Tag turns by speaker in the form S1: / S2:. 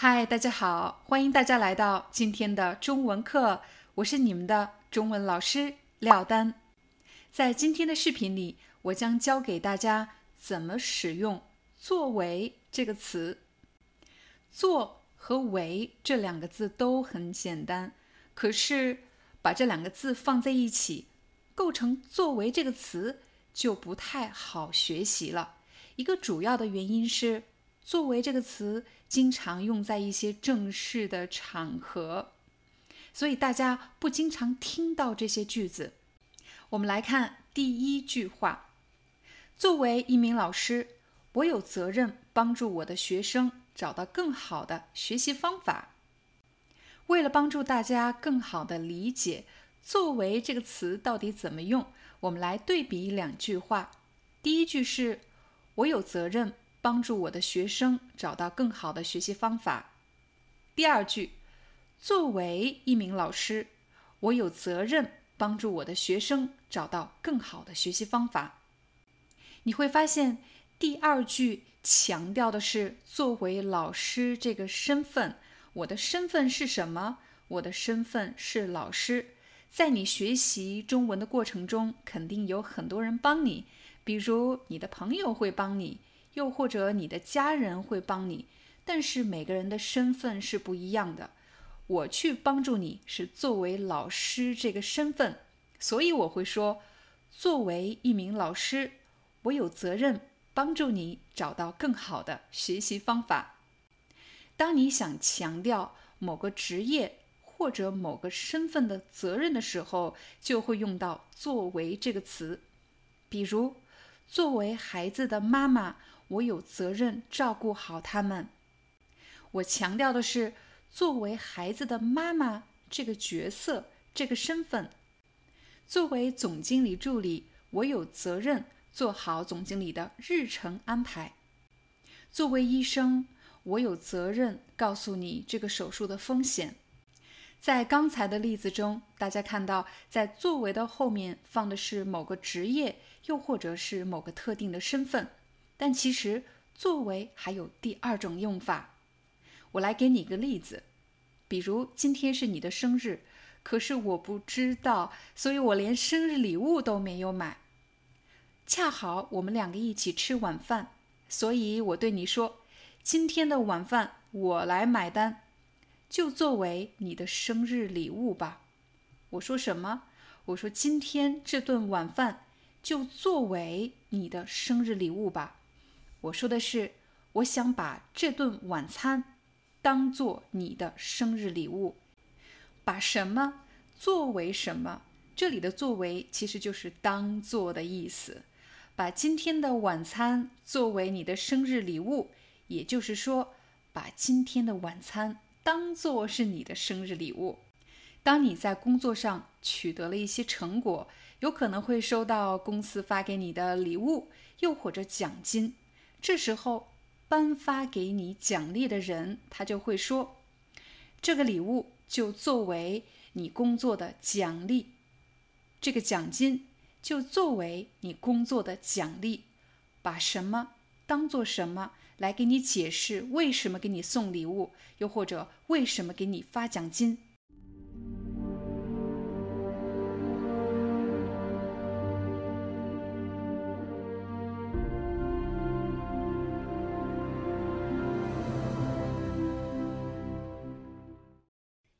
S1: 嗨，大家好，欢迎大家来到今天的中文课，我是你们的中文老师廖丹。在今天的视频里，我将教给大家怎么使用“作为”这个词。做和为这两个字都很简单，可是把这两个字放在一起，构成“作为”这个词就不太好学习了。一个主要的原因是。作为这个词经常用在一些正式的场合，所以大家不经常听到这些句子。我们来看第一句话：作为一名老师，我有责任帮助我的学生找到更好的学习方法。为了帮助大家更好的理解“作为”这个词到底怎么用，我们来对比两句话。第一句是我有责任。帮助我的学生找到更好的学习方法。第二句，作为一名老师，我有责任帮助我的学生找到更好的学习方法。你会发现，第二句强调的是作为老师这个身份。我的身份是什么？我的身份是老师。在你学习中文的过程中，肯定有很多人帮你，比如你的朋友会帮你。又或者你的家人会帮你，但是每个人的身份是不一样的。我去帮助你是作为老师这个身份，所以我会说，作为一名老师，我有责任帮助你找到更好的学习方法。当你想强调某个职业或者某个身份的责任的时候，就会用到“作为”这个词。比如，作为孩子的妈妈。我有责任照顾好他们。我强调的是，作为孩子的妈妈这个角色、这个身份。作为总经理助理，我有责任做好总经理的日程安排。作为医生，我有责任告诉你这个手术的风险。在刚才的例子中，大家看到，在“作为”的后面放的是某个职业，又或者是某个特定的身份。但其实，作为还有第二种用法。我来给你个例子，比如今天是你的生日，可是我不知道，所以我连生日礼物都没有买。恰好我们两个一起吃晚饭，所以我对你说：“今天的晚饭我来买单，就作为你的生日礼物吧。”我说什么？我说今天这顿晚饭就作为你的生日礼物吧。我说的是，我想把这顿晚餐当做你的生日礼物，把什么作为什么？这里的“作为”其实就是“当做”的意思。把今天的晚餐作为你的生日礼物，也就是说，把今天的晚餐当做是你的生日礼物。当你在工作上取得了一些成果，有可能会收到公司发给你的礼物，又或者奖金。这时候，颁发给你奖励的人，他就会说：“这个礼物就作为你工作的奖励，这个奖金就作为你工作的奖励。把什么当做什么来给你解释为什么给你送礼物，又或者为什么给你发奖金。”